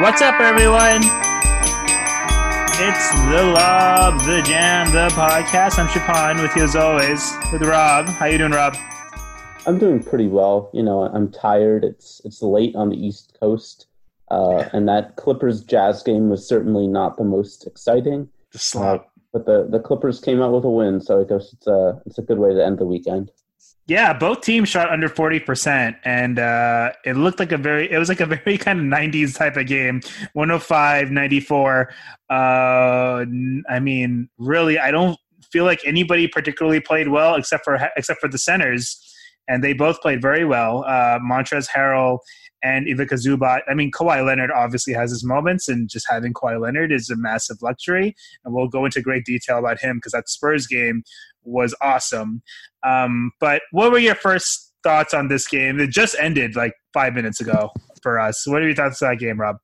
What's up, everyone? It's the Lob, the Jam, the podcast. I'm Shapan with you as always with Rob. How you doing, Rob? I'm doing pretty well. You know, I'm tired. It's it's late on the East Coast, uh, and that Clippers Jazz game was certainly not the most exciting. The slump. Uh, but the, the Clippers came out with a win, so I guess it's a it's a good way to end the weekend. Yeah, both teams shot under 40%, and uh, it looked like a very, it was like a very kind of 90s type of game 105, 94. Uh, I mean, really, I don't feel like anybody particularly played well except for except for the centers, and they both played very well. Uh, Montrezl Harrell and Ivica Zubac. I mean, Kawhi Leonard obviously has his moments, and just having Kawhi Leonard is a massive luxury. And we'll go into great detail about him because that Spurs game was awesome. Um, but what were your first thoughts on this game? It just ended like five minutes ago for us. What are your thoughts on that game, Rob?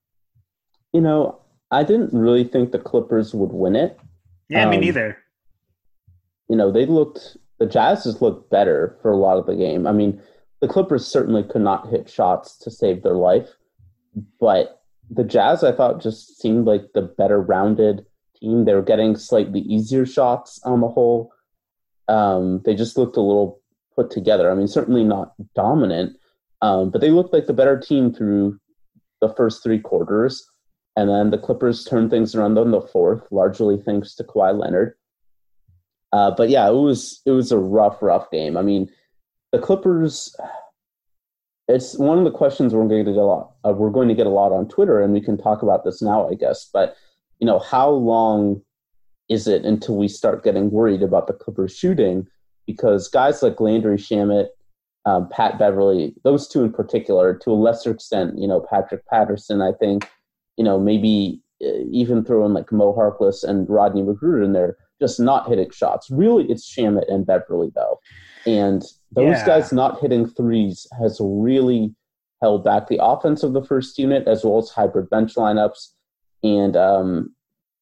You know, I didn't really think the Clippers would win it. Yeah, um, me neither. You know, they looked the Jazz just looked better for a lot of the game. I mean, the Clippers certainly could not hit shots to save their life, but the Jazz I thought just seemed like the better rounded team. They were getting slightly easier shots on the whole. Um, they just looked a little put together. I mean, certainly not dominant, um, but they looked like the better team through the first three quarters. And then the Clippers turned things around in the fourth, largely thanks to Kawhi Leonard. Uh, but yeah, it was it was a rough, rough game. I mean, the Clippers. It's one of the questions we're going to get a lot. Uh, we're going to get a lot on Twitter, and we can talk about this now, I guess. But you know, how long is it until we start getting worried about the Clippers shooting? Because guys like Landry Shamet, um, Pat Beverley, those two in particular, to a lesser extent, you know, Patrick Patterson, I think, you know, maybe uh, even throw in like Mo Harkless and Rodney McGruder in there, just not hitting shots. Really, it's Shamet and Beverley, though. And those yeah. guys not hitting threes has really held back the offense of the first unit as well as hybrid bench lineups. And um,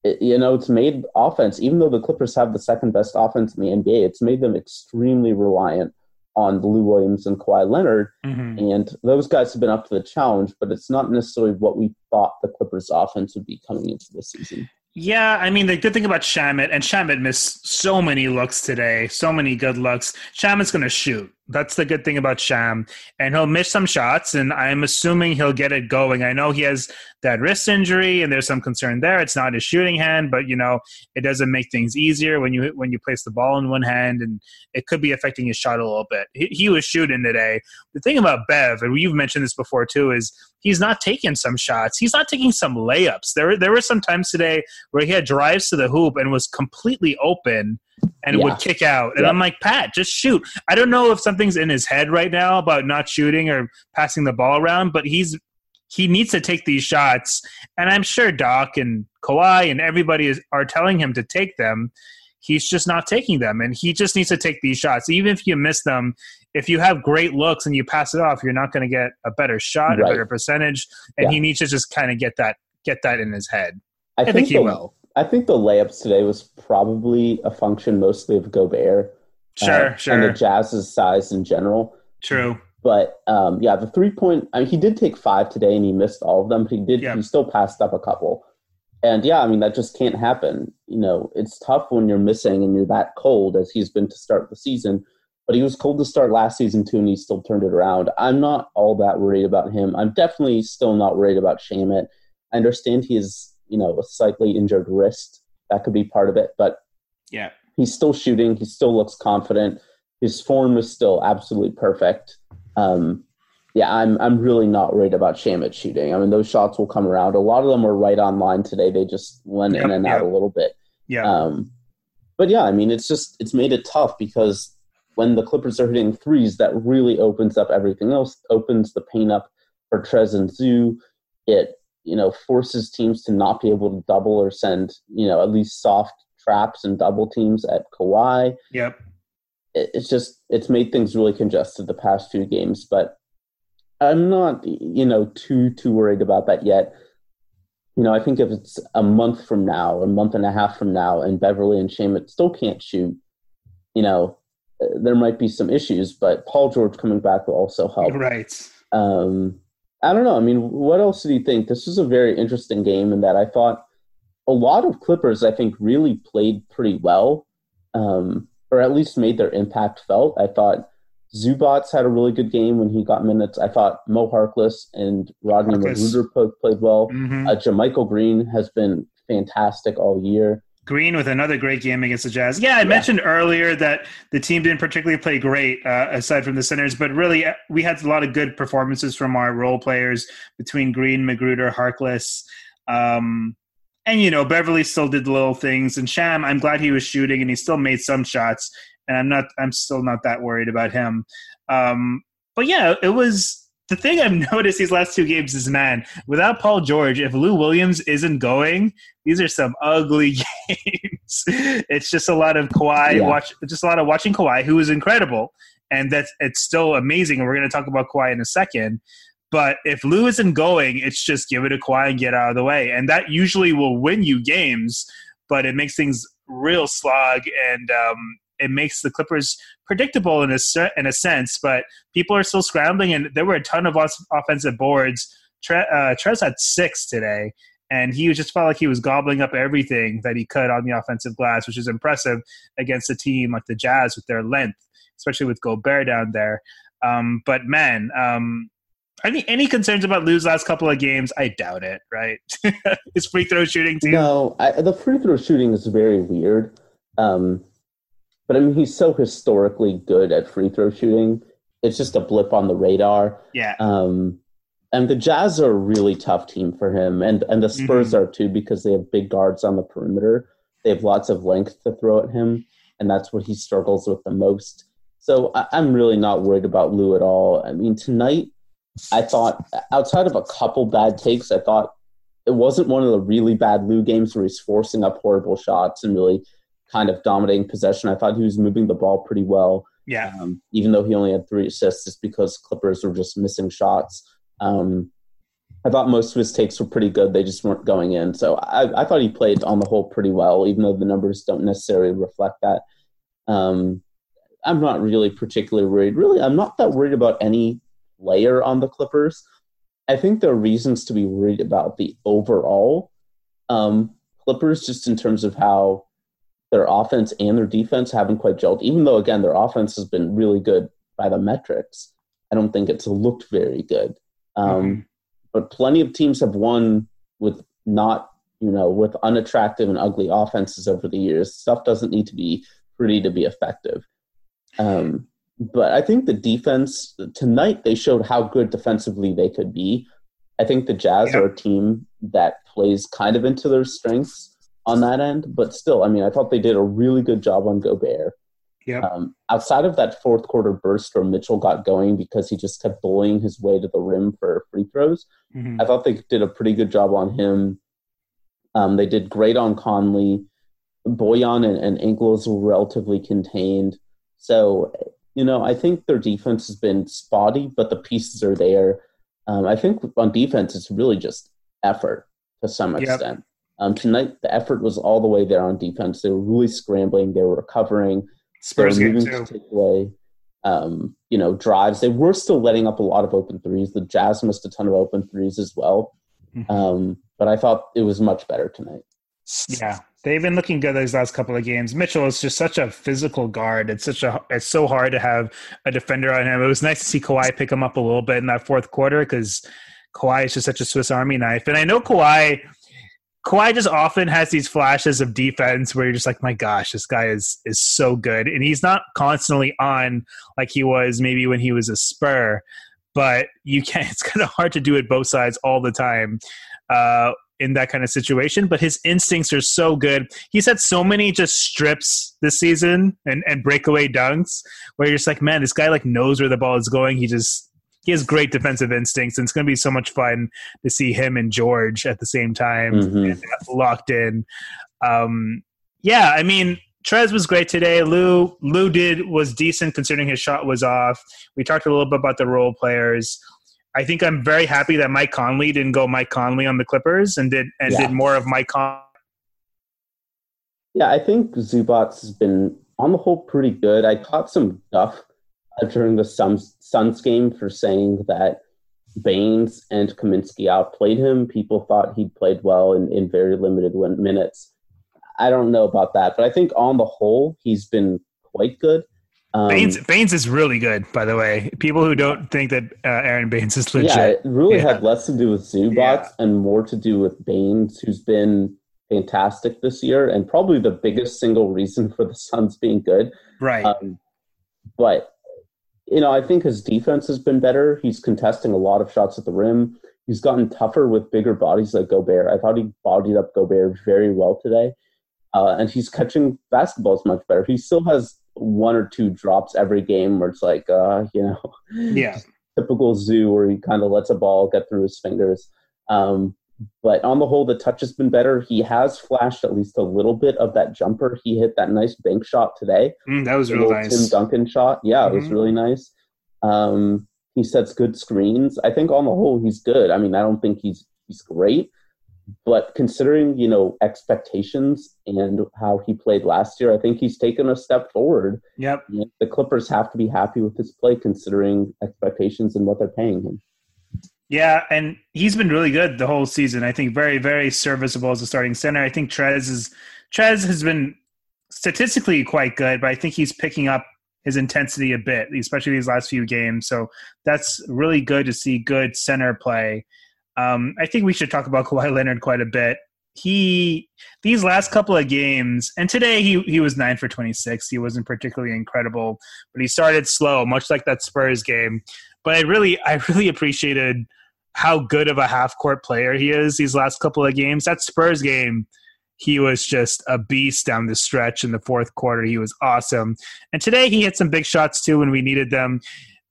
it, you know, it's made offense, even though the Clippers have the second best offense in the NBA, it's made them extremely reliant on Lou Williams and Kawhi Leonard. Mm-hmm. And those guys have been up to the challenge, but it's not necessarily what we thought the Clippers offense would be coming into the season. Yeah, I mean the good thing about Shamet, and Shamet missed so many looks today, so many good looks. Shamet's going to shoot. That's the good thing about Sham, and he'll miss some shots, and I'm assuming he'll get it going. I know he has that wrist injury, and there's some concern there. It's not his shooting hand, but you know it doesn't make things easier when you when you place the ball in one hand, and it could be affecting his shot a little bit. He, he was shooting today. The thing about Bev, and you've mentioned this before too, is he's not taking some shots. He's not taking some layups. There there were some times today where he had drives to the hoop and was completely open and yeah. would kick out. And yeah. I'm like, Pat, just shoot. I don't know if something's in his head right now about not shooting or passing the ball around, but he's he needs to take these shots. And I'm sure Doc and Kawhi and everybody is, are telling him to take them. He's just not taking them, and he just needs to take these shots. Even if you miss them, if you have great looks and you pass it off, you're not going to get a better shot, right. a better percentage. And yeah. he needs to just kind of get that get that in his head. I, I think, think, he will. I think the layups today was probably a function mostly of Gobert. Sure, uh, sure. And the Jazz's size in general. True. But um, yeah, the three point. I mean, he did take five today, and he missed all of them. But he did. Yep. He still passed up a couple. And yeah, I mean that just can't happen. You know, it's tough when you're missing and you're that cold as he's been to start the season. But he was cold to start last season too, and he still turned it around. I'm not all that worried about him. I'm definitely still not worried about Shamet. I understand he is you know a slightly injured wrist that could be part of it but yeah. he's still shooting he still looks confident his form is still absolutely perfect. Um, yeah i'm i'm really not worried about Shamet shooting. I mean those shots will come around. A lot of them were right on line today. They just went yep, in and yep. out a little bit. Yeah. Um, but yeah i mean it's just it's made it tough because when the clippers are hitting threes that really opens up everything else opens the paint up for Trez and Zoo. It you know, forces teams to not be able to double or send, you know, at least soft traps and double teams at Kawhi. Yep. it's just it's made things really congested the past few games, but I'm not, you know, too too worried about that yet. You know, I think if it's a month from now, a month and a half from now, and Beverley and Shamet still can't shoot, you know, there might be some issues. But Paul George coming back will also help. Right. Um, I don't know. I mean, what else do you think? This was a very interesting game in that I thought a lot of Clippers, I think, really played pretty well, um, or at least made their impact felt. I thought Zubac had a really good game when he got minutes. I thought Mo Harkless and Rodney McGruder played well. Mm-hmm. Uh, Green has been fantastic all year. Green with another great game against the Jazz. Yeah, I yeah. mentioned earlier that the team didn't particularly play great uh, aside from the centers, but really uh, we had a lot of good performances from our role players between Green, McGruder, Harkless. Um, and you know Beverley still did little things, and Sham. I'm glad he was shooting, and he still made some shots. And I'm not. I'm still not that worried about him. Um, but yeah, it was the thing I've noticed these last two games is man, without Paul George, if Lou Williams isn't going, these are some ugly games. it's just a lot of Kawhi yeah. watch, just a lot of watching Kawhi, who is incredible, and that's it's still amazing. And we're going to talk about Kawhi in a second. But if Lou isn't going, it's just give it to Kawhi and get out of the way, and that usually will win you games. But it makes things real slog, and um, it makes the Clippers predictable in a in a sense. But people are still scrambling, and there were a ton of offensive boards. Tre, uh, Trez had six today, and he just felt like he was gobbling up everything that he could on the offensive glass, which is impressive against a team like the Jazz with their length, especially with Gobert down there. Um, but man, um, any any concerns about Lou's last couple of games? I doubt it. Right? His free throw shooting too. No, I, the free throw shooting is very weird. Um, but I mean, he's so historically good at free throw shooting. It's just a blip on the radar. Yeah. Um, and the Jazz are a really tough team for him, and and the Spurs mm-hmm. are too because they have big guards on the perimeter. They have lots of length to throw at him, and that's what he struggles with the most. So I, I'm really not worried about Lou at all. I mean, tonight I thought outside of a couple bad takes, I thought it wasn't one of the really bad Lou games where he's forcing up horrible shots and really kind of dominating possession. I thought he was moving the ball pretty well. Yeah. Um, even though he only had three assists, just because Clippers were just missing shots. Um, I thought most of his takes were pretty good. They just weren't going in. So I, I, thought he played on the whole pretty well, even though the numbers don't necessarily reflect that. Um, I'm not really particularly worried. Really, I'm not that worried about any player on the Clippers. I think there are reasons to be worried about the overall um, Clippers, just in terms of how their offense and their defense haven't quite gelled. Even though, again, their offense has been really good by the metrics, I don't think it's looked very good. Um, mm-hmm. But plenty of teams have won with not, you know, with unattractive and ugly offenses over the years. Stuff doesn't need to be pretty to be effective. Um, but I think the defense tonight they showed how good defensively they could be. I think the Jazz are a team that plays kind of into their strengths on that end. But still, I mean, I thought they did a really good job on Gobert. Yeah. Um, outside of that fourth quarter burst where Mitchell got going because he just kept bullying his way to the rim for free throws, mm-hmm. I thought they did a pretty good job on him. Um, they did great on Conley. Bojan and, and Ingles were relatively contained. So, you know, I think their defense has been spotty, but the pieces are there. Um, I think on defense, it's really just effort to some extent. Yep. Um, tonight, the effort was all the way there on defense. They were really scrambling. They were recovering. Spurs they were moving to take away, um, you know, drives. They were still letting up a lot of open threes. The Jazz missed a ton of open threes as well. Mm-hmm. Um, but I thought it was much better tonight. Yeah, they've been looking good these last couple of games. Mitchell is just such a physical guard. It's such a it's so hard to have a defender on him. It was nice to see Kawhi pick him up a little bit in that fourth quarter because Kawhi is just such a Swiss Army knife. And I know Kawhi Kawhi just often has these flashes of defense where you're just like, my gosh, this guy is is so good, and he's not constantly on like he was maybe when he was a Spur, but you can't. It's kind of hard to do it both sides all the time. Uh, in that kind of situation, but his instincts are so good. He's had so many just strips this season and, and breakaway dunks where you're just like, man, this guy like knows where the ball is going. He just he has great defensive instincts, and it's going to be so much fun to see him and George at the same time mm-hmm. locked in. Um, yeah, I mean, Trez was great today. Lou Lou did was decent considering his shot was off. We talked a little bit about the role players. I think I'm very happy that Mike Conley didn't go Mike Conley on the Clippers and did and yeah. did more of Mike Conley. Yeah, I think Zubac has been on the whole pretty good. I caught some guff during the Suns, Suns game for saying that Baynes and Kaminsky outplayed him. People thought he played well in, in very limited minutes. I don't know about that, but I think on the whole, he's been quite good. Um, Baynes, Baynes is really good, by the way. People who don't think that uh, Aron Baynes is legit. Yeah, it really yeah. had less to do with Zubac yeah. and more to do with Baynes, who's been fantastic this year and probably the biggest single reason for the Suns being good. Right. Um, but you know, I think his defense has been better. He's contesting a lot of shots at the rim. He's gotten tougher with bigger bodies like Gobert. I thought he bodied up Gobert very well today. Uh, and he's catching basketballs much better. He still has one or two drops every game where it's like, uh, you know, yeah, typical Zoo where he kind of lets a ball get through his fingers. Um, but on the whole, the touch has been better. He has flashed at least a little bit of that jumper. He hit that nice bank shot today. Mm, that was really nice. Tim Duncan shot. Yeah, mm-hmm. it was mm-hmm. really nice. Um, he sets good screens. I think on the whole, he's good. I mean, I don't think he's he's great, but considering you know expectations and how he played last year, I think he's taken a step forward. Yep. the Clippers have to be happy with his play considering expectations and what they're paying him. Yeah, and he's been really good the whole season. I think very, very serviceable as a starting center. I think Trez is Trez has been statistically quite good, but I think he's picking up his intensity a bit, especially these last few games. So that's really good to see good center play. Um, I think we should talk about Kawhi Leonard quite a bit. He these last couple of games, and today he he was nine for twenty six. He wasn't particularly incredible, but he started slow, much like that Spurs game. But I really I really appreciated how good of a half court player he is these last couple of games. That Spurs game, he was just a beast down the stretch in the fourth quarter. He was awesome. And today he hit some big shots too when we needed them.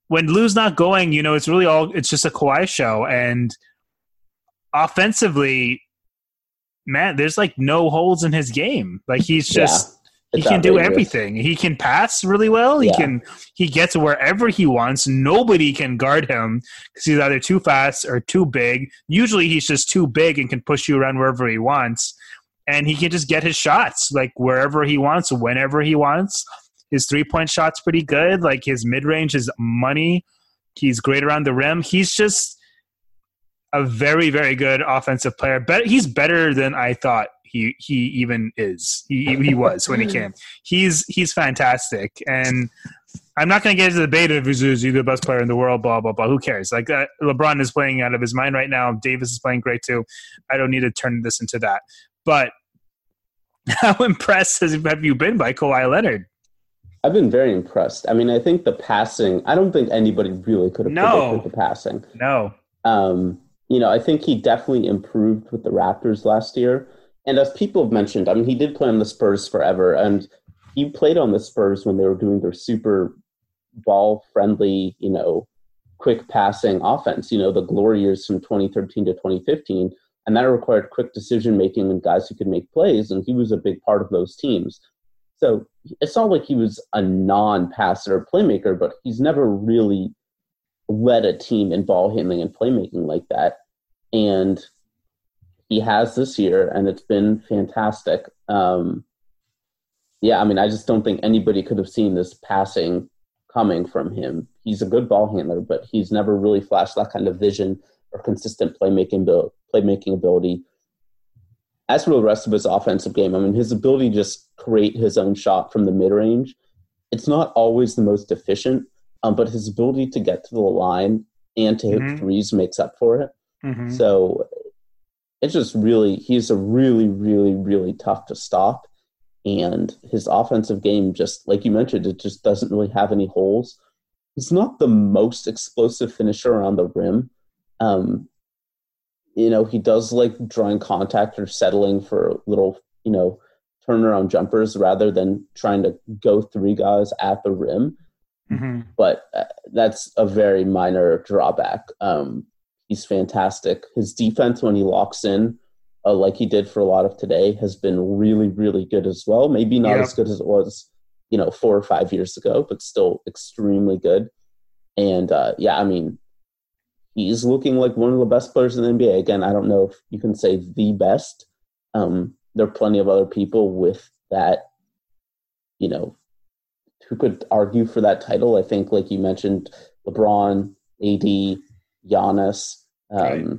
When Lou's not going, you know, it's really all it's just a Kawhi show. And offensively, man, there's like no holes in his game. Like he's just yeah he can do everything. He can pass really well. He yeah. can he gets wherever he wants. Nobody can guard him because he's either too fast or too big. Usually he's just too big and can push you around wherever he wants. And he can just get his shots like wherever he wants, whenever he wants. His three point shot's pretty good. Like his mid range is money. He's great around the rim. He's just a very, very good offensive player. But he's better than I thought he he even is. He he was when he came. He's he's fantastic, and I'm not going to get into the debate of who's, who's the best player in the world. Blah blah blah. Who cares? Like uh, LeBron is playing out of his mind right now. Davis is playing great too. I don't need to turn this into that. But how impressed has, have you been by Kawhi Leonard? I've been very impressed. I mean, I think the passing. I don't think anybody really could have no. predicted the passing. No. Um, you know, I think he definitely improved with the Raptors last year. And as people have mentioned, I mean, he did play on the Spurs forever, and he played on the Spurs when they were doing their super ball friendly, you know, quick passing offense, you know, the glory years from 2013 to 2015. And that required quick decision making and guys who could make plays, and he was a big part of those teams. So it's not like he was a non passer playmaker, but he's never really led a team in ball handling and playmaking like that. And he has this year, and it's been fantastic. Um, yeah, I mean, I just don't think anybody could have seen this passing coming from him. He's a good ball handler, but he's never really flashed that kind of vision or consistent playmaking playmaking ability. As for the rest of his offensive game, I mean, his ability to just create his own shot from the mid range, it's not always the most efficient, um, but his ability to get to the line and to mm-hmm. hit threes makes up for it. Mm-hmm. So it's just really he's a really really really tough to stop. And his offensive game just like you mentioned it just doesn't really have any holes. He's not the most explosive finisher around the rim. Um, you know he does like drawing contact or settling for little you know turnaround jumpers rather than trying to go three guys at the rim. Mm-hmm. but uh, that's a very minor drawback. Um, He's fantastic. His defense, when he locks in, uh, like he did for a lot of today, has been really, really good as well. Maybe not yeah. as good as it was, you know, four or five years ago, but still extremely good. And uh, yeah, I mean, he's looking like one of the best players in the NBA. Again, I don't know if you can say the best. Um, there are plenty of other people with that, you know, who could argue for that title. I think, like you mentioned, LeBron, AD, Giannis, um, right.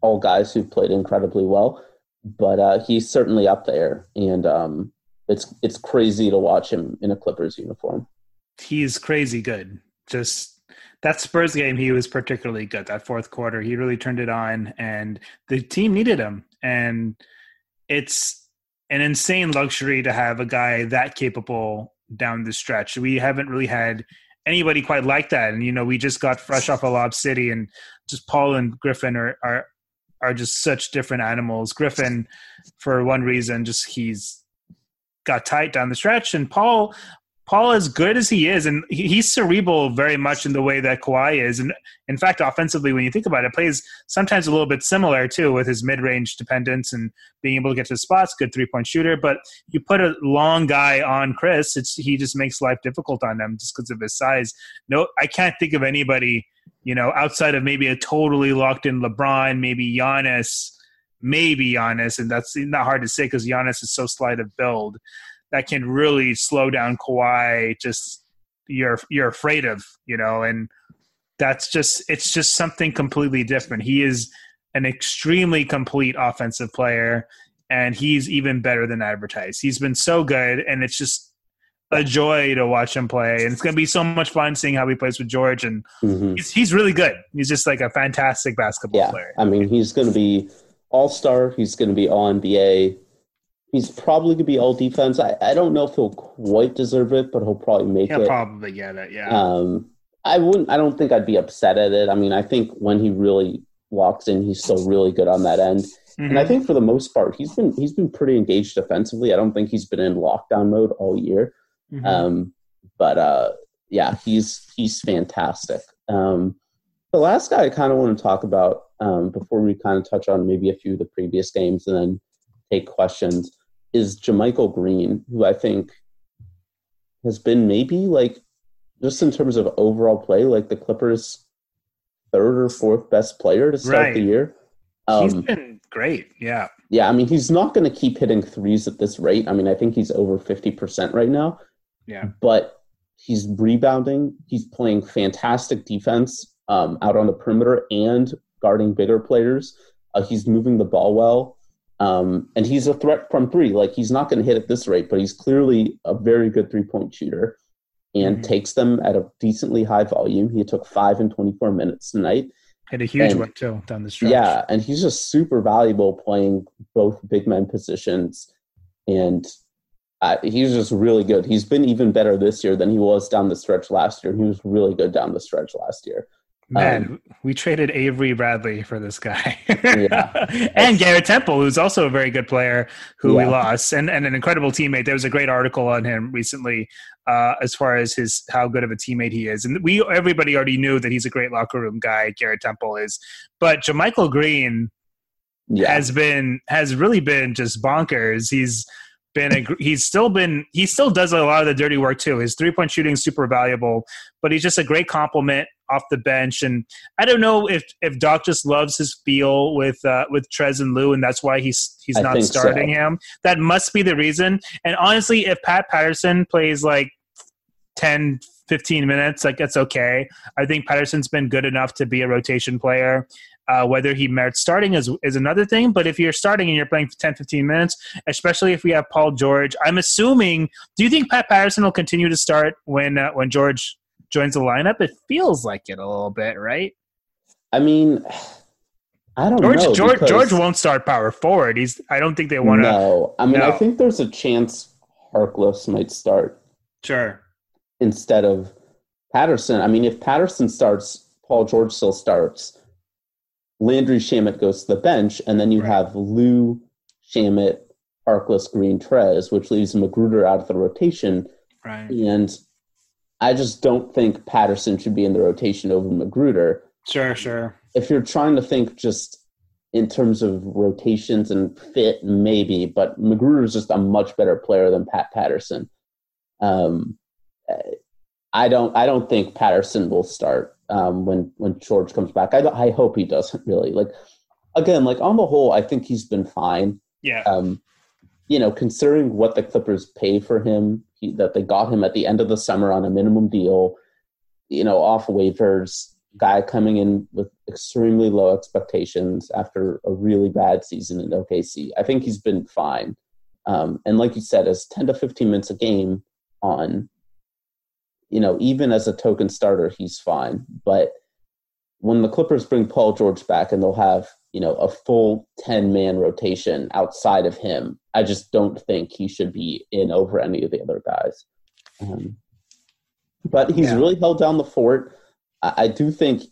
all guys who've played incredibly well. But uh, he's certainly up there, and um, it's it's crazy to watch him in a Clippers uniform. He's crazy good. Just that Spurs game, he was particularly good. That fourth quarter, he really turned it on, and the team needed him. And it's an insane luxury to have a guy that capable down the stretch. We haven't really had anybody quite like that. And you know, we just got fresh off a of Lob City, and just Paul and Griffin are are are just such different animals. Griffin, for one reason, just he's got tight down the stretch, and Paul Paul, as good as he is, and he's cerebral very much in the way that Kawhi is, and in fact, offensively, when you think about it, plays sometimes a little bit similar too with his mid-range dependence and being able to get to spots, good three-point shooter. But you put a long guy on Chris, it's he just makes life difficult on them just because of his size. No, I can't think of anybody, you know, outside of maybe a totally locked-in LeBron, maybe Giannis, maybe Giannis, and that's not hard to say because Giannis is so slight of build that can really slow down Kawhi. Just you're you're afraid of, you know, and that's just it's just something completely different. He is an extremely complete offensive player, and he's even better than advertised. He's been so good, and it's just a joy to watch him play. And it's going to be so much fun seeing how he plays with George. And mm-hmm. he's, he's really good. He's just like a fantastic basketball yeah. player. I mean, he's going to be all star. He's going to be all NBA. He's probably going to be all defense. I, I don't know if he'll quite deserve it, but he'll probably make he'll it. probably get it, yeah. Um, I wouldn't. I don't think I'd be upset at it. I mean, I think when he really walks in, he's still really good on that end. Mm-hmm. And I mm-hmm. think for the most part, he's been he's been pretty engaged defensively. I don't think he's been in lockdown mode all year. Mm-hmm. Um, but uh, yeah, he's he's fantastic. Um, the last guy I kind of want to talk about um, before we kind of touch on maybe a few of the previous games and then take questions is JaMychal Green, who I think has been maybe like just in terms of overall play, like the Clippers' third or fourth best player to start right. the year. Um, he's been great. Yeah. Yeah. I mean, he's not going to keep hitting threes at this rate. I mean, I think he's over 50% right now. Yeah. But he's rebounding. He's playing fantastic defense um, out on the perimeter and guarding bigger players. Uh, he's moving the ball well. Um, and he's a threat from three. Like he's not going to hit at this rate, but he's clearly a very good three point shooter and mm-hmm. takes them at a decently high volume. He took five in 24 minutes tonight. Hit a huge and, one too down the stretch. Yeah, and he's just super valuable playing both big men positions, and uh, he's just really good. He's been even better this year than he was down the stretch last year. He was really good down the stretch last year. Man, um, we traded Avery Bradley for this guy. yeah. and Garrett Temple, who's also a very good player who yeah. we lost and, and an incredible teammate. There was a great article on him recently uh, as far as his how good of a teammate he is. And we everybody already knew that he's a great locker room guy, Garrett Temple is. But JaMychal Green yeah. has been has really been just bonkers. He's been a, he's still been he still does a lot of the dirty work too. His three point shooting is super valuable, but he's just a great compliment off the bench. And I don't know if if Doc just loves his feel with uh, with Trez and Lou, and that's why he's he's not starting so. him. That must be the reason. And honestly, if Pat Patterson plays like 10, 15 minutes, like that's okay. I think Patterson's been good enough to be a rotation player. Uh, whether he merits starting is, is another thing. But if you're starting and you're playing for 10, 15 minutes, especially if we have Paul George, I'm assuming. Do you think Pat Patterson will continue to start when uh, when George joins the lineup? It feels like it a little bit, right? I mean, I don't George, know. George, George won't start power forward. He's. I don't think they want to. No, I mean, no. I think there's a chance Harkless might start. Sure. Instead of Patterson, I mean, if Patterson starts, Paul George still starts. Landry Shamet goes to the bench, and then you right. have Lou, Shamet, Harkless, Green, Trez, which leaves McGruder out of the rotation. Right. And I just don't think Patterson should be in the rotation over McGruder. Sure, sure. If you're trying to think just in terms of rotations and fit, maybe, but McGruder is just a much better player than Pat Patterson. Um, I don't. I don't think Patterson will start um, when when George comes back. I, I hope he doesn't really like. Again, like on the whole, I think he's been fine. Yeah. Um, you know, considering what the Clippers pay for him, he, that they got him at the end of the summer on a minimum deal, you know, off waivers, guy coming in with extremely low expectations after a really bad season in OKC. I think he's been fine. Um, and like you said, as 10 to 15 minutes a game on, you know, even as a token starter, he's fine. But when the Clippers bring Paul George back and they'll have, you know, a full 10 man rotation outside of him, I just don't think he should be in over any of the other guys. Um, but he's yeah. really held down the fort. I, I do think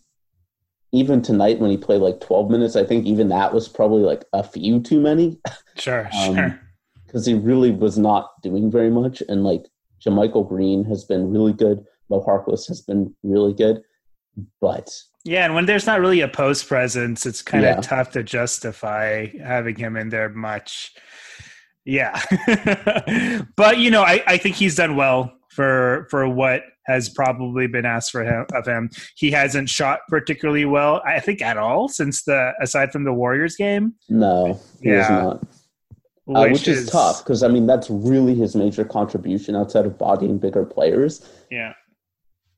even tonight when he played like 12 minutes, I think even that was probably like a few too many. Sure, um, sure. Because he really was not doing very much. And like JaMychal Green has been really good. Mo Harkless has been really good. But yeah, and when there's not really a post presence, it's kind of yeah. tough to justify having him in there much. Yeah. but you know, I, I think he's done well for for what has probably been asked for him of him. He hasn't shot particularly well, I think, at all since the aside from the Warriors game. No, he yeah. Which, uh, which is, is tough because I mean that's really his major contribution outside of bodying bigger players. Yeah.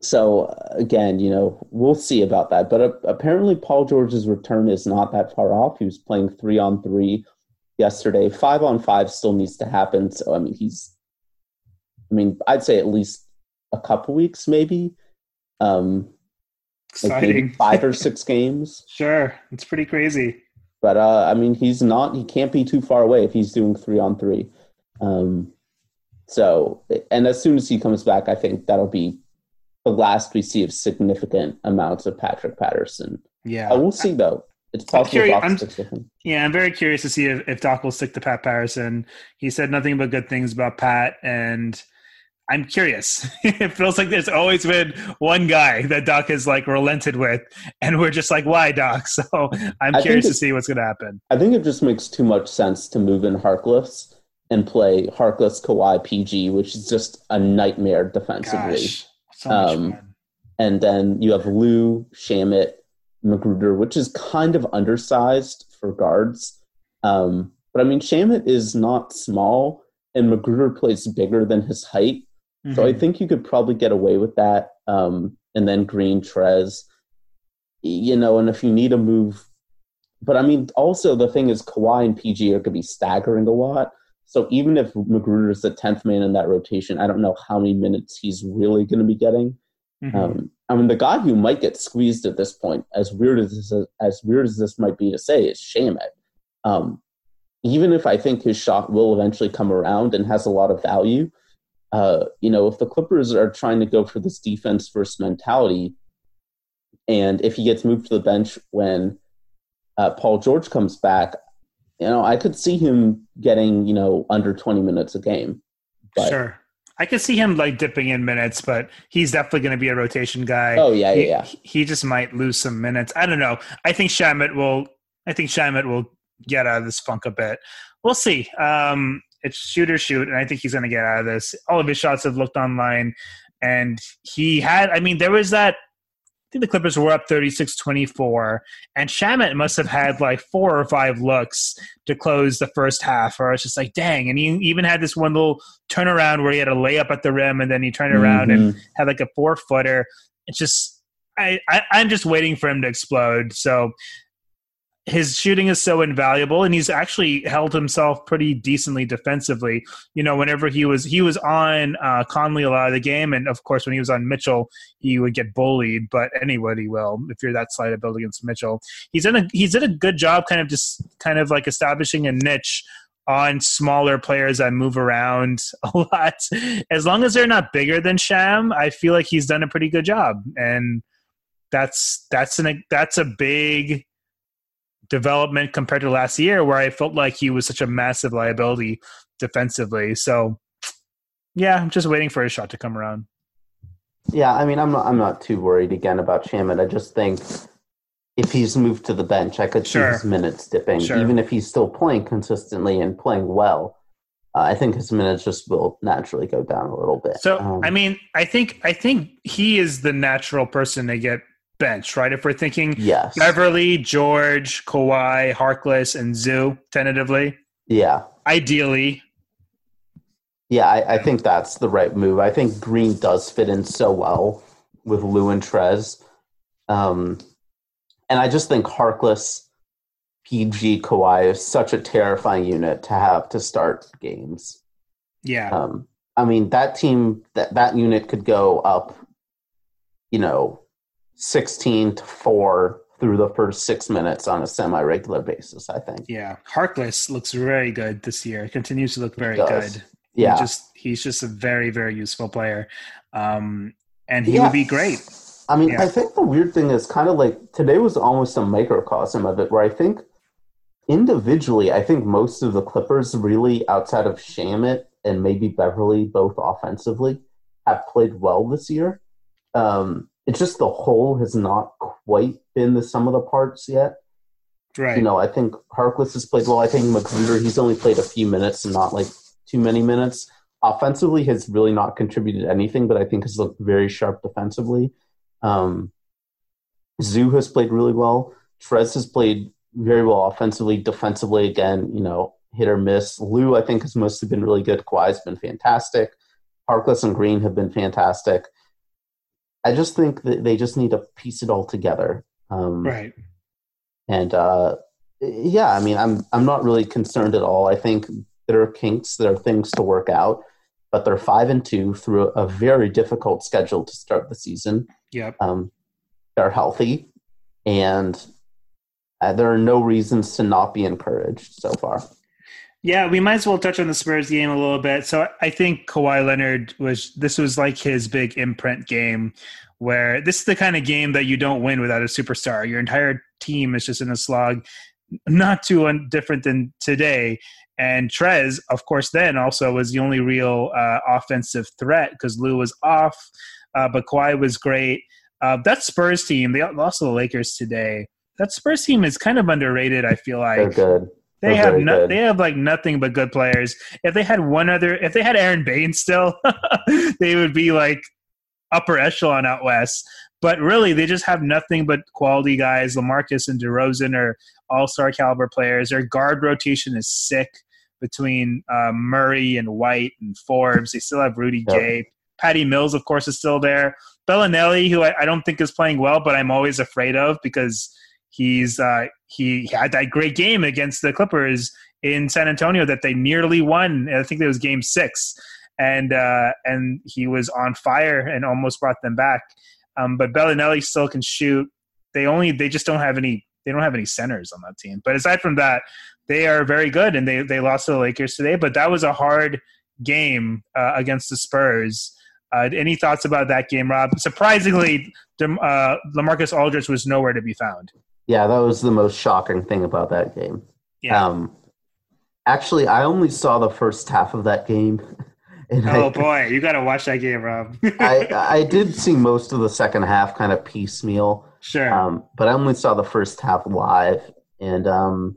So uh, again, you know, we'll see about that. But uh, apparently, Paul George's return is not that far off. He was playing three on three yesterday. Five on five still needs to happen. So I mean, he's, I mean, I'd say at least a couple weeks, maybe. Um, Exciting. Like maybe five or six games. Sure, it's pretty crazy. But uh, I mean, he's not. He can't be too far away if he's doing three on three. Um, so, and as soon as he comes back, I think that'll be the last we see of significant amounts of Patrick Patterson. Yeah, uh, we'll see though. It's possible I'm Doc I'm, Yeah, I'm very curious to see if, if Doc will stick to Pat Patterson. He said nothing but good things about Pat, and I'm curious. it feels like there's always been one guy that Doc has like relented with, and we're just like, why, Doc? So I'm I curious to see what's going to happen. I think it just makes too much sense to move in Harkless and play Harkless Kawhi PG, which is just a nightmare defensively. Gosh, so um, and then you have Lou, Shamet, McGruder, which is kind of undersized for guards. Um, but I mean, Shamet is not small, and McGruder plays bigger than his height. Mm-hmm. So I mm-hmm. think you could probably get away with that. Um, and then Green, Trez, you know, and if you need a move, but I mean, also the thing is, Kawhi and PG are going to be staggering a lot. So even if McGruder is the tenth man in that rotation, I don't know how many minutes he's really going to be getting. Mm-hmm. Um, I mean, the guy who might get squeezed at this point, as weird as this, as weird as this might be to say, is Shamet. Um, even if I think his shot will eventually come around and has a lot of value, uh, you know, if the Clippers are trying to go for this defense first mentality, and if he gets moved to the bench when uh, Paul George comes back, you know, I could see him getting, you know, under 20 minutes a game. But, sure. I could see him like dipping in minutes, but he's definitely going to be a rotation guy. Oh yeah, he, yeah, yeah. He just might lose some minutes. I don't know. I think Shamet will. I think Shamet will get out of this funk a bit. We'll see. Um, it's shoot or shoot, and I think he's going to get out of this. All of his shots have looked online, and he had. I mean, there was that. I think the Clippers were up 36-24, and Shamet must have had like four or five looks to close the first half, or it's just like, dang. And he even had this one little turnaround where he had a layup at the rim, and then he turned around mm-hmm. and had like a four footer. It's just I, I, am just waiting for him to explode. So his shooting is so invaluable and he's actually held himself pretty decently defensively. You know whenever he was he was on uh, conley a lot of the game and of course when he was on mitchell he would get bullied but anybody will if you're that slight of build against mitchell. He's in a he's did a good job kind of just kind of like establishing a niche on smaller players that move around a lot. As long as they're not bigger than sham i feel like he's done a pretty good job and that's that's an that's a big development compared to last year, where I felt like he was such a massive liability defensively. So, yeah, I'm just waiting for his shot to come around. Yeah, I mean, I'm not, I'm not too worried again about Shamet. I just think if he's moved to the bench, I could sure. see his minutes dipping, sure. even if he's still playing consistently and playing well. Uh, I think his minutes just will naturally go down a little bit. So, um, I mean, I think I think he is the natural person to get bench, right? If we're thinking yes. Beverley, George, Kawhi, Harkless, and Zoo tentatively. Yeah. Ideally. Yeah, I, I, think that's the right move. I think Green does fit in so well with Lou and Trez. Um, and I just think Harkless, PG, Kawhi is such a terrifying unit to have to start games. Yeah. Um, I mean, that team, that, that unit could go up, you know, 16 to 4 through the first six minutes on a semi regular basis, I think. Yeah. Harkless looks very good this year. Continues to look very good. Yeah. He just he's just a very, very useful player. Um, and he yeah. would be great. I mean, yeah. I think the weird thing is kind of like today was almost a microcosm of it where I think individually, I think most of the Clippers really outside of Shamet and maybe Beverley, both offensively, have played well this year. Um, it's just the whole has not quite been the sum of the parts yet. Right. You know, I think Harkless has played well. I think McGruder, he's only played a few minutes and not like too many minutes. Offensively, has really not contributed anything, but I think has looked very sharp defensively. Um, Zoo has played really well. Trez has played very well offensively, defensively. Again, you know, hit or miss. Lou, I think, has mostly been really good. Kawhi's been fantastic. Harkless and Green have been fantastic. I just think that they just need to piece it all together. Um, right. And uh, yeah, I mean, I'm I'm not really concerned at all. I think there are kinks, there are things to work out, but they're five and two through a very difficult schedule to start the season. Yep. Um, they're healthy, and uh, there are no reasons to not be encouraged so far. Yeah, we might as well touch on the Spurs game a little bit. So I think Kawhi Leonard was this was like his big imprint game where this is the kind of game that you don't win without a superstar. Your entire team is just in a slog, not too different than today. And Trez, of course, then also was the only real uh, offensive threat because Lou was off, uh, but Kawhi was great. Uh, that Spurs team, they lost to the Lakers today. That Spurs team is kind of underrated. I feel like they're good. They They're have no, they have like nothing but good players. If they had one other, if they had Aron Baynes still, they would be like upper echelon out west. But really, they just have nothing but quality guys. Lamarcus and DeRozan are all star caliber players. Their guard rotation is sick between uh, Murray and White and Forbes. They still have Rudy yep. Gay. Patty Mills, of course, is still there. Belinelli, who I, I, don't think is playing well, but I'm always afraid of because he's uh, he had that great game against the Clippers in San Antonio that they nearly won. I think it was Game Six, and uh, and he was on fire and almost brought them back. Um, but Belinelli still can shoot. They only they just don't have any they don't have any centers on that team. But aside from that, they are very good, and they they lost to the Lakers today. But that was a hard game uh, against the Spurs. Uh, any thoughts about that game, Rob? Surprisingly, uh, Lamarcus Aldridge was nowhere to be found. Yeah, that was the most shocking thing about that game. Yeah. Um, actually, I only saw the first half of that game. oh I, boy, you got to watch that game, Rob. I I did see most of the second half, kind of piecemeal. Sure. Um, but I only saw the first half live, and um,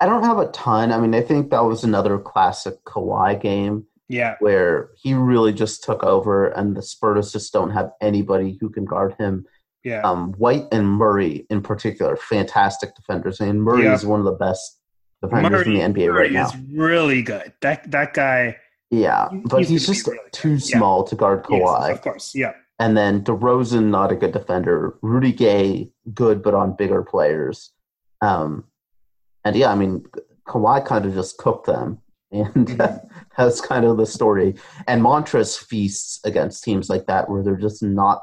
I don't have a ton. I mean, I think that was another classic Kawhi game. Yeah. Where he really just took over, and the Spurs just don't have anybody who can guard him. Yeah. Um, White and Murray, in particular, fantastic defenders. And Murray is one of the best defenders Murray, in the NBA Murray right now. Is really good. That that guy. Yeah, but he's, he's just really too good. small yeah. to guard Kawhi. Yes, of course, yeah. And then DeRozan, not a good defender. Rudy Gay, good, but on bigger players. Um, and yeah, I mean, Kawhi kind of just cooked them, and mm-hmm. that's kind of the story. And Montrez feasts against teams like that where they're just not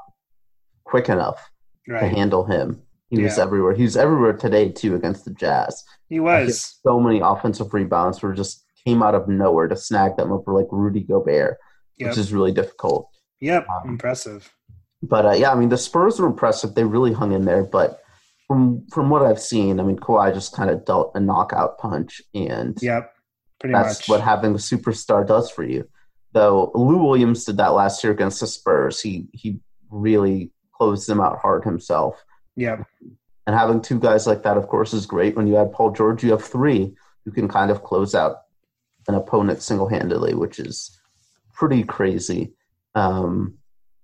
quick enough right. to handle him. He yeah. was everywhere. He was everywhere today too against the Jazz. He was so many offensive rebounds were just came out of nowhere to snag them over like Rudy Gobert, yep. which is really difficult. Yep, um, impressive. But uh, yeah, I mean the Spurs were impressive. They really hung in there, but from from what I've seen, I mean, Kawhi just kind of dealt a knockout punch, and yep, pretty that's much. what having a superstar does for you. Though Lou Williams did that last year against the Spurs, he he really closed them out hard himself. Yeah, and having two guys like that, of course, is great. When you add Paul George, you have three who can kind of close out an opponent single handedly, which is pretty crazy. Um,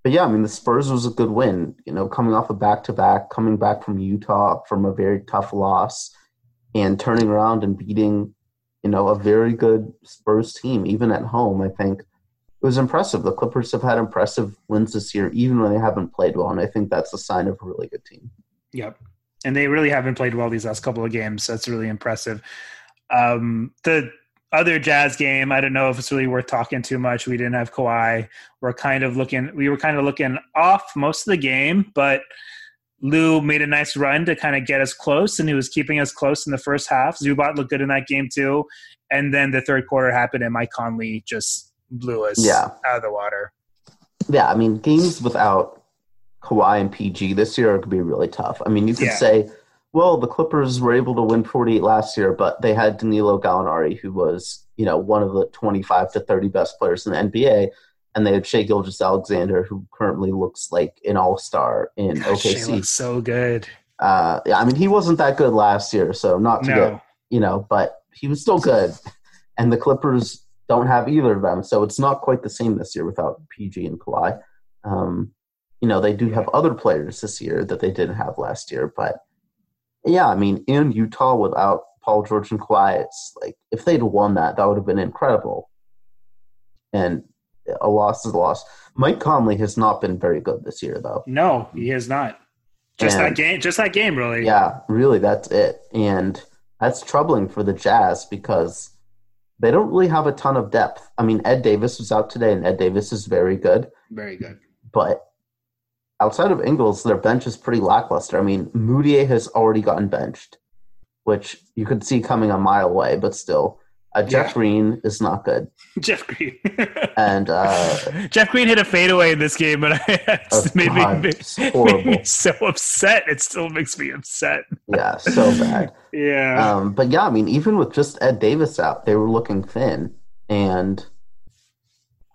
but yeah, I mean, the Spurs was a good win. You know, coming off a back to back, coming back from Utah from a very tough loss, and turning around and beating, you know, a very good Spurs team, even at home. I think it was impressive. The Clippers have had impressive wins this year, even when they haven't played well, and I think that's a sign of a really good team. Yep, and they really haven't played well these last couple of games. So that's really impressive. Um, the other Jazz game, I don't know if it's really worth talking too much. We didn't have Kawhi. We're kind of looking. We were kind of looking off most of the game, but Lou made a nice run to kind of get us close, and he was keeping us close in the first half. Zubac looked good in that game too, and then the third quarter happened, and Mike Conley just blew us Yeah. out of the water. Yeah, I mean, games without Kawhi and PG this year could be really tough. I mean, you could Yeah. say, well, the Clippers were able to win 48 last year, but they had Danilo Gallinari, who was, you know, one of the 25 to 30 best players in the NBA, and they had Shai Gilgeous-Alexander, who currently looks like an all star in God, Shai OKC. looks so good. Uh, yeah, I mean, he wasn't that good last year, so not to get you know, but he was still good. And the Clippers don't have either of them, so it's not quite the same this year without PG and Kawhi. Um, you know, they do have other players this year that they didn't have last year, but yeah, I mean, in Utah without Paul George and Kawhi, it's like if they'd won that, that would have been incredible. And a loss is a loss. Mike Conley has not been very good this year, though. no, he has not. Just And- that game. Just that game, really. Yeah, really, that's it. And that's troubling for the Jazz because they don't really have a ton of depth. I mean, Ed Davis was out today, and Ed Davis is very good. Very good. But outside of Ingles, their bench is pretty lackluster. I mean, Mudiay has already gotten benched, which you could see coming a mile away, but still. Uh, Jeff Yeah. Green is not good. Jeff Green. And uh, Jeff Green hit a fadeaway in this game, but I, it Oh, made, me, made, made me so upset. It still makes me upset. yeah, so bad. Yeah. Um, but yeah, I mean, even with just Ed Davis out, they were looking thin. And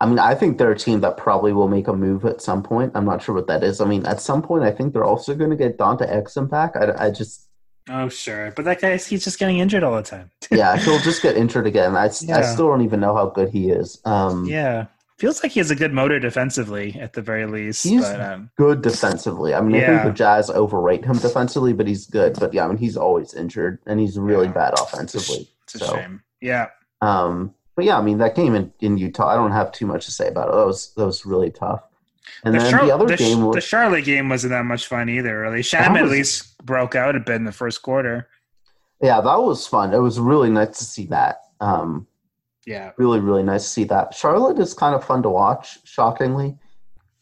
I mean, I think they're a team that probably will make a move at some point. I'm not sure what that is. I mean, at some point, I think they're also going to get Dante Exum back. I, I just, oh, sure. But that guy, he's just getting injured all the time. yeah, he'll just get injured again. I, Yeah. still don't even know how good he is. Um, yeah. Feels like he has a good motor defensively, at the very least. He's- but um, Good defensively. I mean, I Yeah. think the Jazz overrate him defensively, but he's good. But yeah, I mean, he's always injured and he's really Yeah. bad it's a, offensively. it's a So, shame. Yeah. Um, but yeah, I mean that game in, in Utah, I don't have too much to say about it. That was that was really tough. And then Char- the other the, game was the Charlotte game wasn't that much fun either, really. Sham at least broke out a bit in the first quarter. yeah, that was fun. It was really nice to see that. Um, Yeah. really, really nice to see that. Charlotte is kind of fun to watch. Shockingly,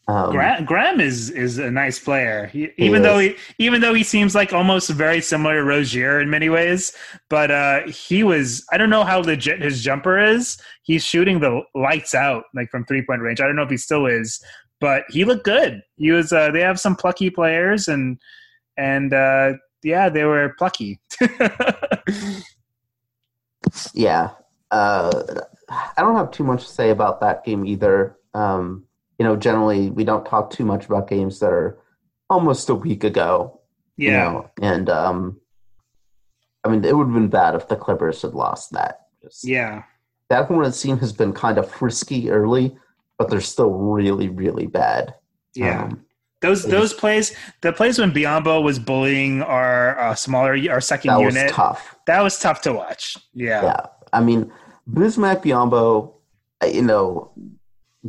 um, Graham, Graham is is a nice player. He, even though he even though he seems like almost very similar to Rozier in many ways, but uh, he was I don't know how legit his jumper is. He's shooting the lights out like from three point range. I don't know if he still is, but he looked good. He was. Uh, they have some plucky players and and uh, yeah, they were plucky. yeah. Uh, I don't have too much to say about that game either. Um, you know, generally we don't talk too much about games that are almost a week ago. you yeah, know, and um, I mean, it would have been bad if the Clippers had lost that. Just, yeah, that Hornets team has been kind of frisky early, but they're still really, really bad. yeah. Um, those those plays, the plays when Biyombo was bullying our uh, smaller our second that was tough. That was tough to watch. Yeah. Yeah. I mean, Bismack Biyombo, you know,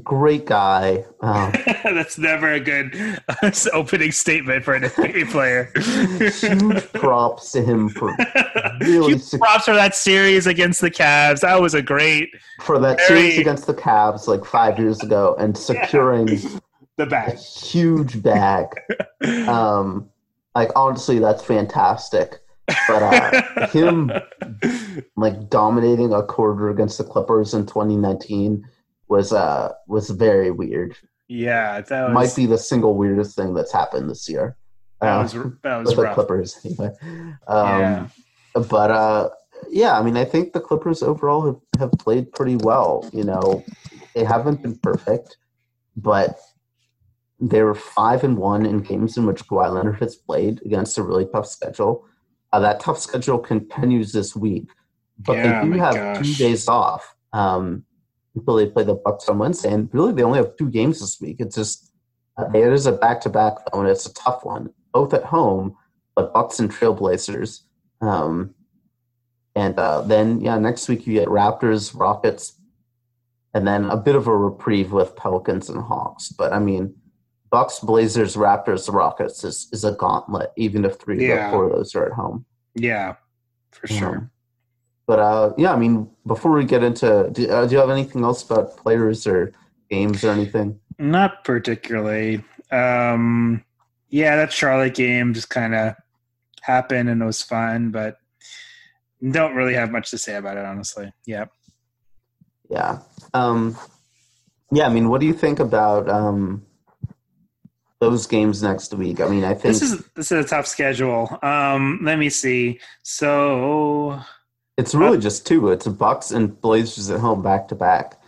great guy. Um, That's never a good uh, opening statement for an NBA player. huge props to him for really Huge sec- props for that series against the Cavs. That was a great for that Very- series against the Cavs like five years ago and securing the back. huge bag. Um, like honestly, that's fantastic. But uh, him like dominating a quarter against the Clippers in 2019 was uh was very weird. yeah, that was Might be the single weirdest thing that's happened this year. that Uh, was that was the. Clippers anyway. Um, Yeah. But uh, yeah, I mean, I think the Clippers overall have, have played pretty well. You know, they haven't been perfect, but they were five and one in games in which Kawhi Leonard has played against a really tough schedule. Uh, that tough schedule continues this week, but Yeah, they do have gosh. two days off um, until they play the Bucks on Wednesday, and really they only have two games this week. It's just uh, it is a back to back though, and it's a tough one, both at home, but Bucks and Trailblazers. Um, and uh, then yeah, next week you get Raptors, Rockets, and then a bit of a reprieve with Pelicans and Hawks. But I mean, Bucks, Blazers, Raptors, Rockets is, is a gauntlet, even if three Yeah. or four of those are at home. Yeah, for Yeah. sure. But uh, yeah, I mean, before we get into, do, uh, do you have anything else about players or games or anything? Not particularly. Um, yeah, that Charlotte game just kind of happened and it was fun, but don't really have much to say about it, honestly. Yeah. Yeah. Um, yeah, I mean, what do you think about um, those games next week? I mean, I think This is this is a tough schedule. Um, let me see. So it's really just two. It's Bucks and Blazers at home back to back.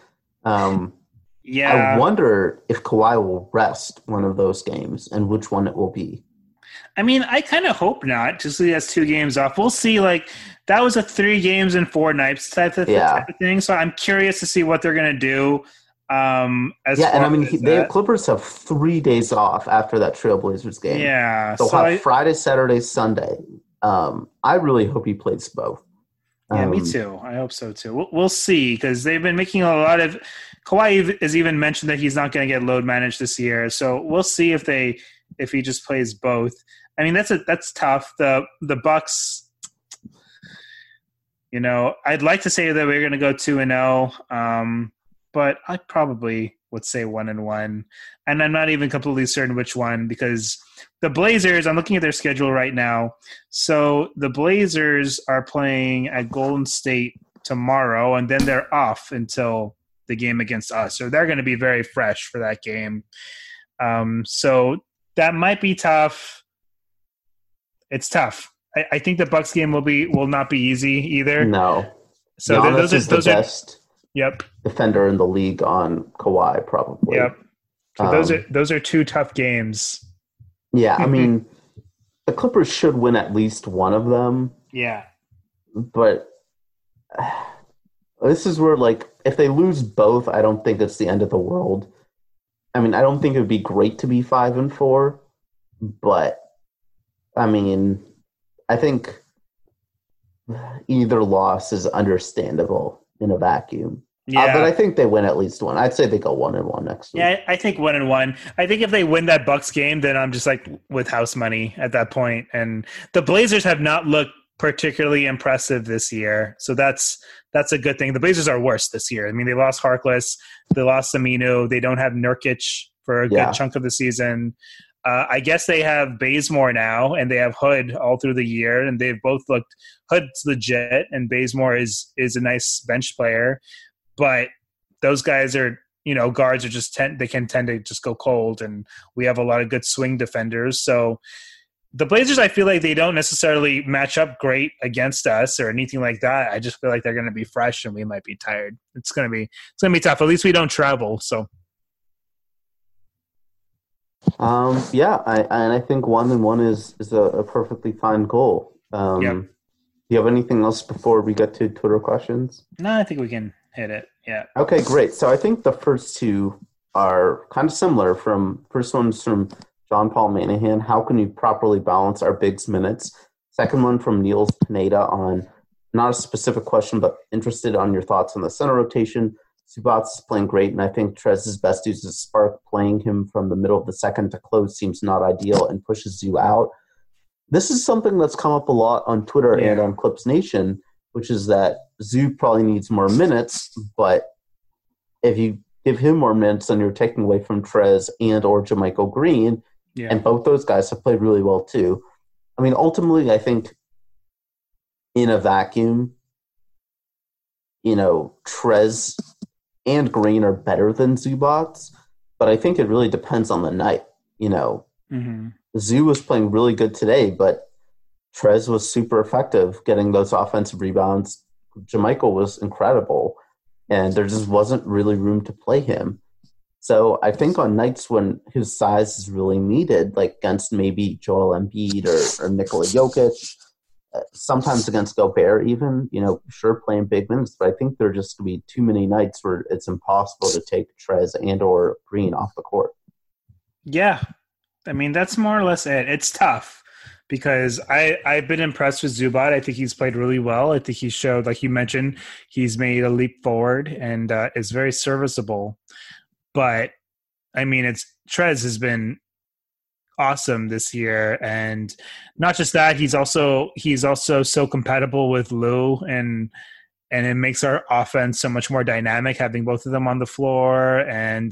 Um, yeah, I wonder if Kawhi will rest one of those games and which one it will be. I mean, I kind of hope not. Just so he has two games off. We'll see. Like that was a three games and four nights type of, Yeah. type of thing. So I'm curious to see what they're gonna do. Um, as yeah, and I mean, as he, they have. Clippers have three days off after that Trailblazers game. yeah. They'll So have I, Friday, Saturday, Sunday. Um, I really hope he plays both. Yeah, me Um, too. I hope so too. We'll, we'll see because they've been making a lot of. Kawhi has even mentioned that he's not going to get load managed this year, so we'll see if they if he just plays both. I mean, that's a that's tough. The the Bucks. You know, I'd like to say that we're going to go two and zero, um, but I probably would say one and one, and I'm not even completely certain which one because the Blazers. I'm looking at their schedule right now. So the Blazers are playing at Golden State tomorrow, and then they're off until the game against us. So they're going to be very fresh for that game. Um, so that might be tough. It's tough. I, I think the Bucks game will be will not be easy either. No. So those are those are best yep defender in the league on Kawhi, probably. yep. So those Um, are those are two tough games. Yeah, I mean, the Clippers should win at least one of them, Yeah. but this is where, like, if they lose both, I don't think it's the end of the world. I mean, I don't think it would be great to be five and four, but I mean, I think either loss is understandable in a vacuum. Yeah. Uh, but I think they win at least one. I'd say they go one and one next week. Yeah, I think one and one. I think if they win that Bucks game, then I'm just like with house money at that point. And the Blazers have not looked particularly impressive this year, so that's that's a good thing. The Blazers are worse this year. I mean, they lost Harkless, they lost Aminu, they don't have Nurkic for a Yeah. good chunk of the season. Uh, I guess they have Bazemore now, and they have Hood all through the year, and they've both looked. Hood's legit, and Bazemore is is a nice bench player, but those guys are you know guards are just tend they can tend to just go cold and we have a lot of good swing defenders so the blazers i feel like they don't necessarily match up great against us or anything like that i just feel like they're going to be fresh and we might be tired it's going to be it's going to be tough at least we don't travel so Um, yeah, I, and I think one and one is is a, a perfectly fine goal. Um, Yep. Do you have anything else before we get to Twitter questions? no i think we can hit it yeah Okay, great. So I think the first two are kind of similar. From first one's from John Paul Manahan. How can you properly balance our bigs minutes? Second one from Niels Pineda on not a specific question, but interested on your thoughts on the center rotation. Zubac is playing great, and I think Trez's best use is spark. Playing him from the middle of the second to close seems not ideal and pushes you out. This is something that's come up a lot on Twitter and on Clips Nation, which is that Zoo probably needs more minutes, but if you give him more minutes, then you're taking away from Trez and or JaMychal Green, yeah and both those guys have played really well too. I mean, ultimately, I think in a vacuum, you know, Trez and Green are better than Zubac, but I think it really depends on the night. You know, hmm Zoo was playing really good today, but Trez was super effective getting those offensive rebounds. JaMychal was incredible, and there just wasn't really room to play him. So I think on nights when his size is really needed, like against maybe Joel Embiid or, or Nikola Jokic, sometimes against Gobert even, you know, sure playing big minutes, but I think there are just going to be too many nights where it's impossible to take Trez and or Green off the court. yeah i mean that's more or less it it's tough because I I've been impressed with Zubac. I think he's played really well. I think he showed, like you mentioned, he's made a leap forward and uh, is very serviceable. But I mean, it's Trez has been awesome this year, and not just that, he's also he's also so compatible with Lou and and it makes our offense so much more dynamic having both of them on the floor and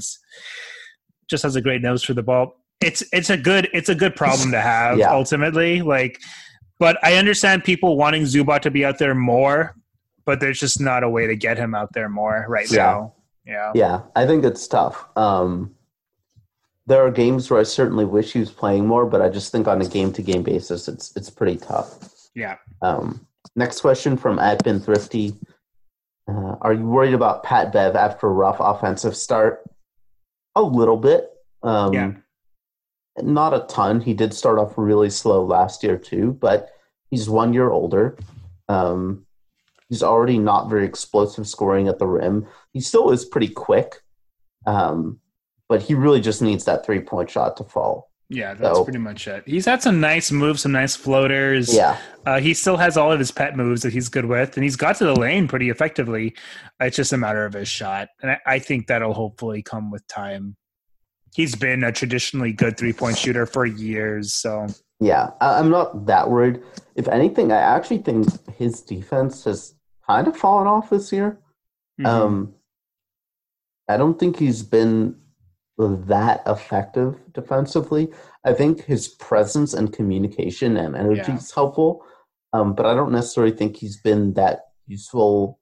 just has a great nose for the ball. It's it's a good it's a good problem to have yeah. ultimately like but i understand people wanting Zubac to be out there more but there's just not a way to get him out there more right yeah. now. Yeah. Yeah i think it's tough. Um there are games where i certainly wish he was playing more but i just think on a game to game basis it's it's pretty tough. Yeah. Um next question from admin thrifty. Uh, are you worried about pat bev after a rough offensive start? A little bit. Um yeah. not a ton. He did start off really slow last year too, but he's one year older. Um, he's already not very explosive scoring at the rim. He still is pretty quick, um, but he really just needs that three point shot to fall. Yeah, that's so, pretty much it. He's had some nice moves, some nice floaters. Yeah. Uh, he still has all of his pet moves that he's good with, and he's got to the lane pretty effectively. It's just a matter of his shot. And I, I think that'll hopefully come with time he's been a traditionally good three point shooter for years. So yeah, I'm not that worried. If anything, I actually think his defense has kind of fallen off this year. Mm-hmm. Um, I don't think he's been that effective defensively. I think his presence and communication and energy yeah. is helpful, um, but I don't necessarily think he's been that useful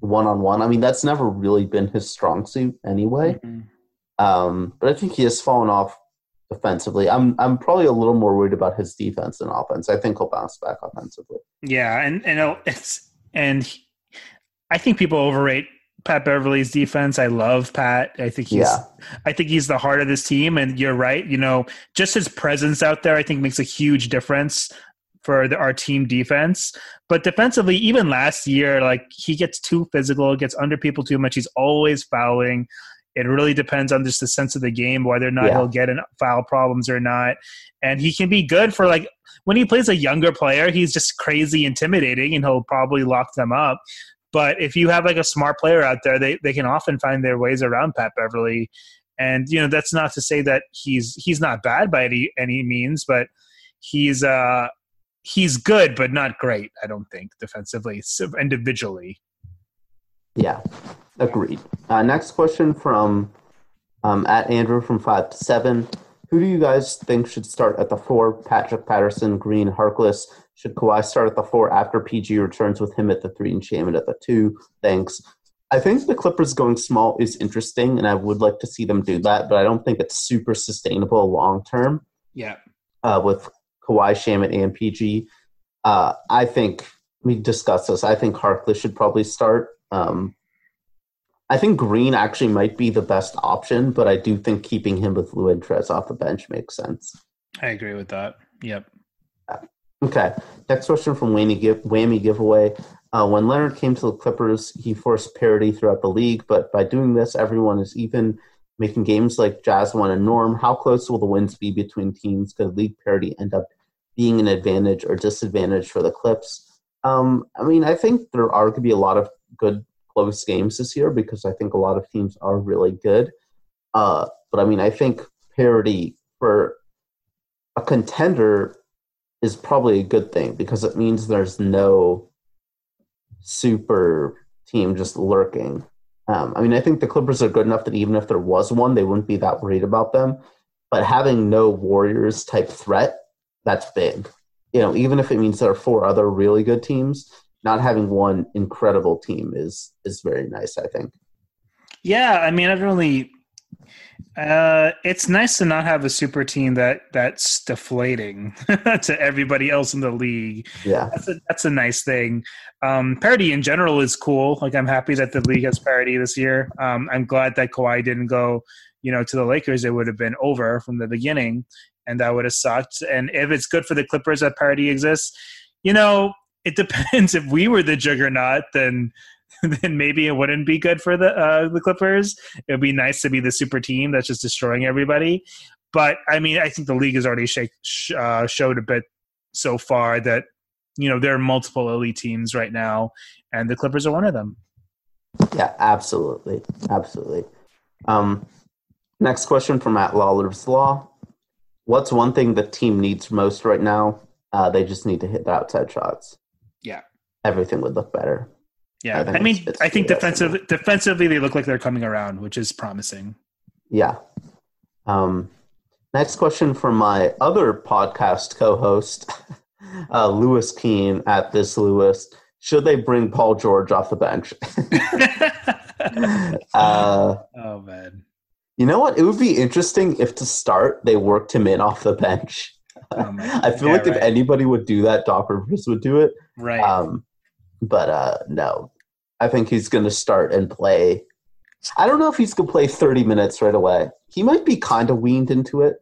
one on one. I mean, that's never really been his strong suit anyway. Mm-hmm. Um, but I think he has fallen off defensively. I'm I'm probably a little more worried about his defense than offense. I think he'll bounce back offensively. Yeah, and and it's and he, I think people overrate Pat Beverley's defense. I love Pat. I think he's yeah. I think he's the heart of this team. And you're right. You know, just his presence out there, I think makes a huge difference for the, our team defense. But defensively, even last year, like he gets too physical, gets under people too much. He's always fouling. It really depends on just the sense of the game, whether or not yeah. he'll get in foul problems or not. And he can be good for like when he plays a younger player, he's just crazy intimidating and he'll probably lock them up. But if you have like a smart player out there, they, they can often find their ways around Pat Beverley. And you know, that's not to say that he's he's not bad by any any means, but he's uh he's good but not great, I don't think, defensively, individually. Yeah. Agreed. Uh, next question from um, at Andrew from five to seven. Who do you guys think should start at the four? Patrick Patterson, Green, Harkless. Should Kawhi start at the four after PG returns with him at the three and Shamet at the two? Thanks. I think the Clippers going small is interesting, and I would like to see them do that, but I don't think it's super sustainable long term. Yeah. Uh, with Kawhi, Shamet, and PG. Uh, I think we discussed this. I think Harkless should probably start. Um, I think Green actually might be the best option, but I do think keeping him with Lou Trez off the bench makes sense. I agree with that. Yep. Okay. Next question from Whammy, Give- Whammy Giveaway. Uh, when Leonard came to the Clippers, he forced parity throughout the league, but by doing this, everyone is even making games like Jazz one and Norm. How close will the wins be between teams? Could league parity end up being an advantage or disadvantage for the Clips? Um, I mean, I think there are going to be a lot of good close games this year because I think a lot of teams are really good. Uh, but I mean, I think parity for a contender is probably a good thing because it means there's no super team just lurking. Um, I mean, I think the Clippers are good enough that even if there was one, they wouldn't be that worried about them. But having no Warriors type threat, that's big. You know, even if it means there are four other really good teams, not having one incredible team is is very nice. I think. Yeah, I mean, I've really. Uh, it's nice to not have a super team that that's deflating to everybody else in the league. Yeah, that's a, that's a nice thing. Um, parity in general is cool. Like I'm happy that the league has parity this year. Um, I'm glad that Kawhi didn't go, you know, to the Lakers. It would have been over from the beginning, and that would have sucked. And if it's good for the Clippers that parity exists, you know, it depends. If we were the juggernaut, then then maybe it wouldn't be good for the uh, the Clippers. It would be nice to be the super team that's just destroying everybody. But I mean, I think the league has already uh, showed a bit so far that you know there are multiple elite teams right now, and the Clippers are one of them. Yeah, absolutely, absolutely. Um, next question from Matt Lawler's Law: What's one thing the team needs most right now? Uh, they just need to hit the outside shots. Yeah, everything would look better. Yeah, I, I mean, it's, it's I think defensive, defensively they look like they're coming around, which is promising. Yeah. Um, next question from my other podcast co-host, uh, Lewis Keene at this Lewis. Should they bring Paul George off the bench? uh, oh man. You know what? It would be interesting if to start they worked him in off the bench. Oh, I feel yeah, like right. if anybody would do that, Doc Rivers would do it. Right. Um, but uh, no, I think he's going to start and play. I don't know if he's going to play 30 minutes right away. He might be kind of weaned into it.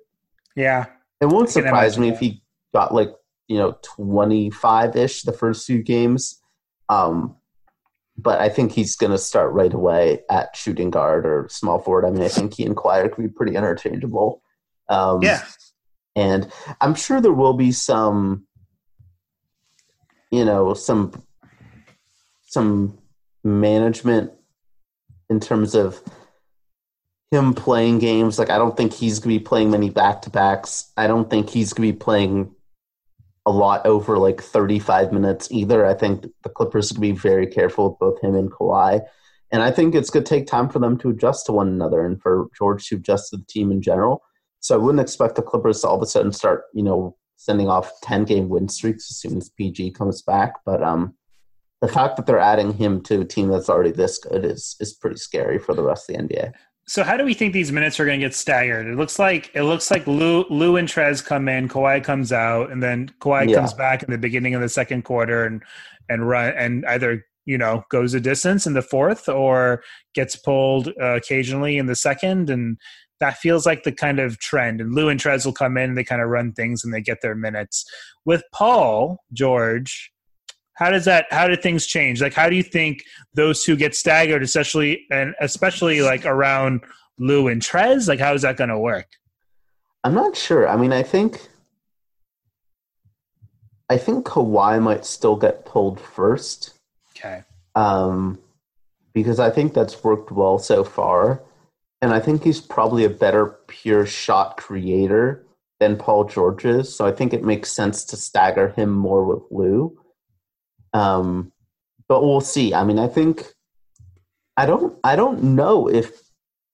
Yeah. It won't surprise me that. if he got like, you know, 25 ish the first few games. Um, but I think he's going to start right away at shooting guard or small forward. I mean, I think he and Kawhi could be pretty interchangeable. Um, yeah. And I'm sure there will be some, you know, some some management in terms of him playing games. Like I don't think he's to be playing many back to backs. I don't think he's to be playing a lot over like 35 minutes either. I think the Clippers going to be very careful with both him and Kawhi. And I think it's to take time for them to adjust to one another and for George to adjust to the team in general. So I wouldn't expect the Clippers to all of a sudden start, you know, sending off 10 game win streaks as soon as PG comes back. But um, the fact that they're adding him to a team that's already this good is is pretty scary for the rest of the NBA. So how do we think these minutes are going to get staggered? It looks like it looks like Lou, Lou and Trez come in, Kawhi comes out, and then Kawhi yeah. comes back in the beginning of the second quarter and and run and either you know goes a distance in the fourth or gets pulled uh, occasionally in the second, and that feels like the kind of trend. And Lou and Trez will come in, and they kind of run things, and they get their minutes. With Paul George, how does that how did things change? Like how do you think those two get staggered especially and especially like around lou and trez? Like how is that going to work? I'm not sure. I mean i think i think Kawhi might still get pulled first. Okay. Um because i think that's worked well so far and i think he's probably a better pure shot creator than paul george is so i think it makes sense to stagger him more with lou um, but we'll see. I mean, I think I don't I don't know if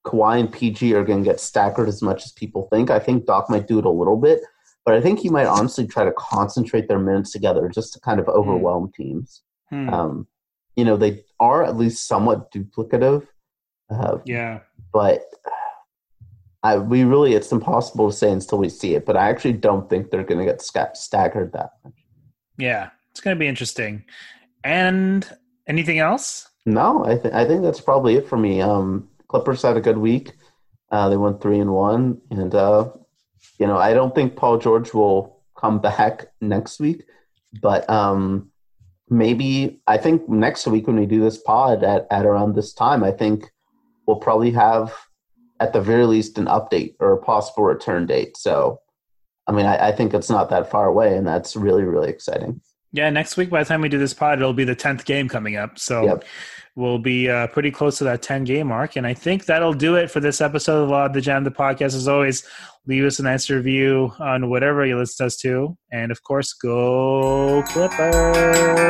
Kawhi and PG are going to get staggered as much as people think. I think Doc might do it a little bit, but I think he might honestly try to concentrate their minutes together just to kind of overwhelm hmm. teams. Hmm. Um, you know, they are at least somewhat duplicative. Uh, yeah, but I we really it's impossible to say until we see it. But I actually don't think they're going to get staggered that much. Yeah, it's going to be interesting. And anything else? No, I think I think that's probably it for me. Um, Clippers had a good week. Uh, they went three and one, and uh, you know I don't think Paul George will come back next week, but um, maybe I think next week when we do this pod at at around this time, I think we'll probably have at the very least an update or a possible return date. So, I mean, I, I think it's not that far away, and that's really really exciting. Yeah, next week by the time we do this pod, it'll be the tenth game coming up. So yep. we'll be uh, pretty close to that ten game mark, and I think that'll do it for this episode of Law of the Jam, the podcast. As always, leave us a nice review on whatever you listen to us to, and of course, go Clippers!